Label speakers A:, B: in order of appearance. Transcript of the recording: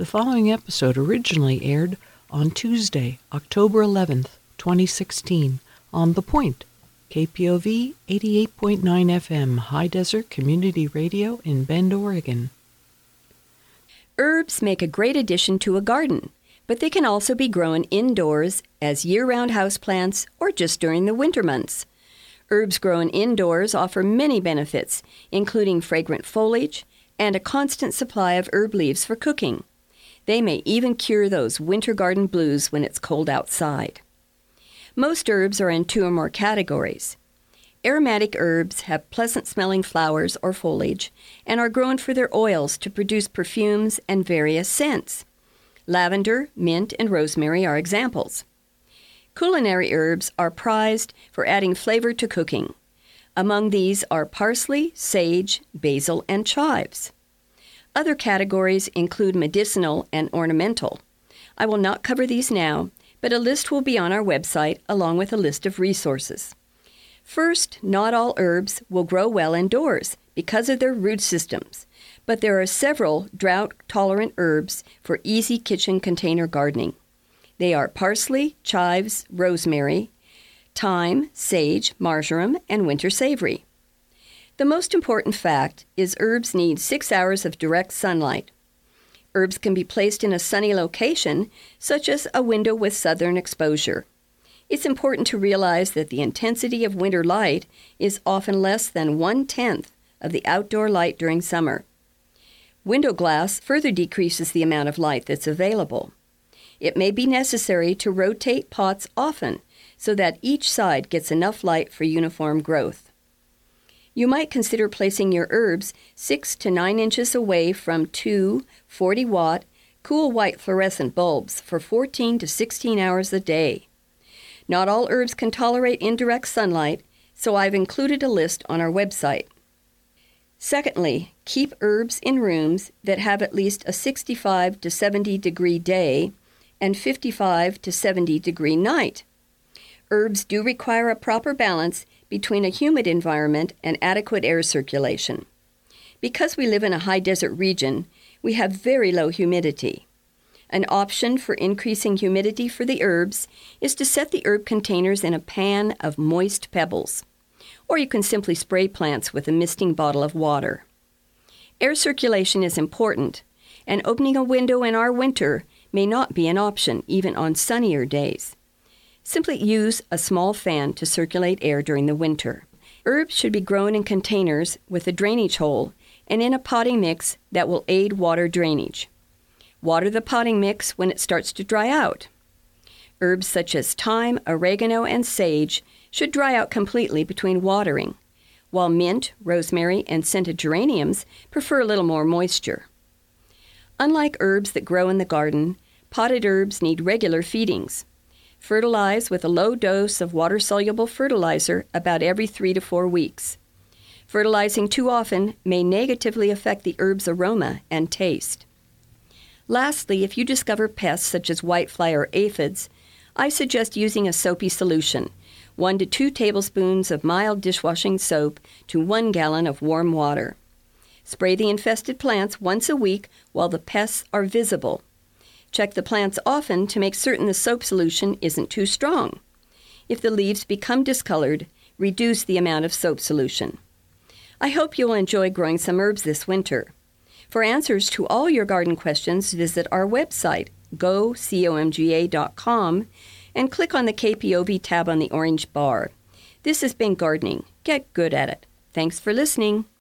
A: The following episode originally aired on Tuesday, October 11th, 2016, on The Point, KPOV 88.9 FM, High Desert Community Radio in Bend, Oregon.
B: Herbs make a great addition to a garden, but they can also be grown indoors as year round houseplants or just during the winter months. Herbs grown indoors offer many benefits, including fragrant foliage and a constant supply of herb leaves for cooking. They may even cure those winter garden blues when it's cold outside. Most herbs are in two or more categories. Aromatic herbs have pleasant smelling flowers or foliage and are grown for their oils to produce perfumes and various scents. Lavender, mint, and rosemary are examples. Culinary herbs are prized for adding flavor to cooking. Among these are parsley, sage, basil, and chives. Other categories include medicinal and ornamental. I will not cover these now, but a list will be on our website along with a list of resources. First, not all herbs will grow well indoors because of their root systems, but there are several drought tolerant herbs for easy kitchen container gardening. They are parsley, chives, rosemary, thyme, sage, marjoram, and winter savory. The most important fact is herbs need six hours of direct sunlight. Herbs can be placed in a sunny location, such as a window with southern exposure. It's important to realize that the intensity of winter light is often less than one tenth of the outdoor light during summer. Window glass further decreases the amount of light that's available. It may be necessary to rotate pots often so that each side gets enough light for uniform growth. You might consider placing your herbs 6 to 9 inches away from two 40 watt cool white fluorescent bulbs for 14 to 16 hours a day. Not all herbs can tolerate indirect sunlight, so I've included a list on our website. Secondly, keep herbs in rooms that have at least a 65 to 70 degree day and 55 to 70 degree night. Herbs do require a proper balance between a humid environment and adequate air circulation. Because we live in a high desert region, we have very low humidity. An option for increasing humidity for the herbs is to set the herb containers in a pan of moist pebbles. Or you can simply spray plants with a misting bottle of water. Air circulation is important, and opening a window in our winter may not be an option even on sunnier days. Simply use a small fan to circulate air during the winter. Herbs should be grown in containers with a drainage hole and in a potting mix that will aid water drainage. Water the potting mix when it starts to dry out. Herbs such as thyme, oregano, and sage should dry out completely between watering, while mint, rosemary, and scented geraniums prefer a little more moisture. Unlike herbs that grow in the garden, potted herbs need regular feedings. Fertilize with a low dose of water soluble fertilizer about every three to four weeks. Fertilizing too often may negatively affect the herb's aroma and taste. Lastly, if you discover pests such as whitefly or aphids, I suggest using a soapy solution, 1 to 2 tablespoons of mild dishwashing soap to 1 gallon of warm water. Spray the infested plants once a week while the pests are visible. Check the plants often to make certain the soap solution isn't too strong. If the leaves become discolored, reduce the amount of soap solution. I hope you'll enjoy growing some herbs this winter. For answers to all your garden questions, visit our website, gocomga.com, and click on the KPOV tab on the orange bar. This has been gardening. Get good at it. Thanks for listening.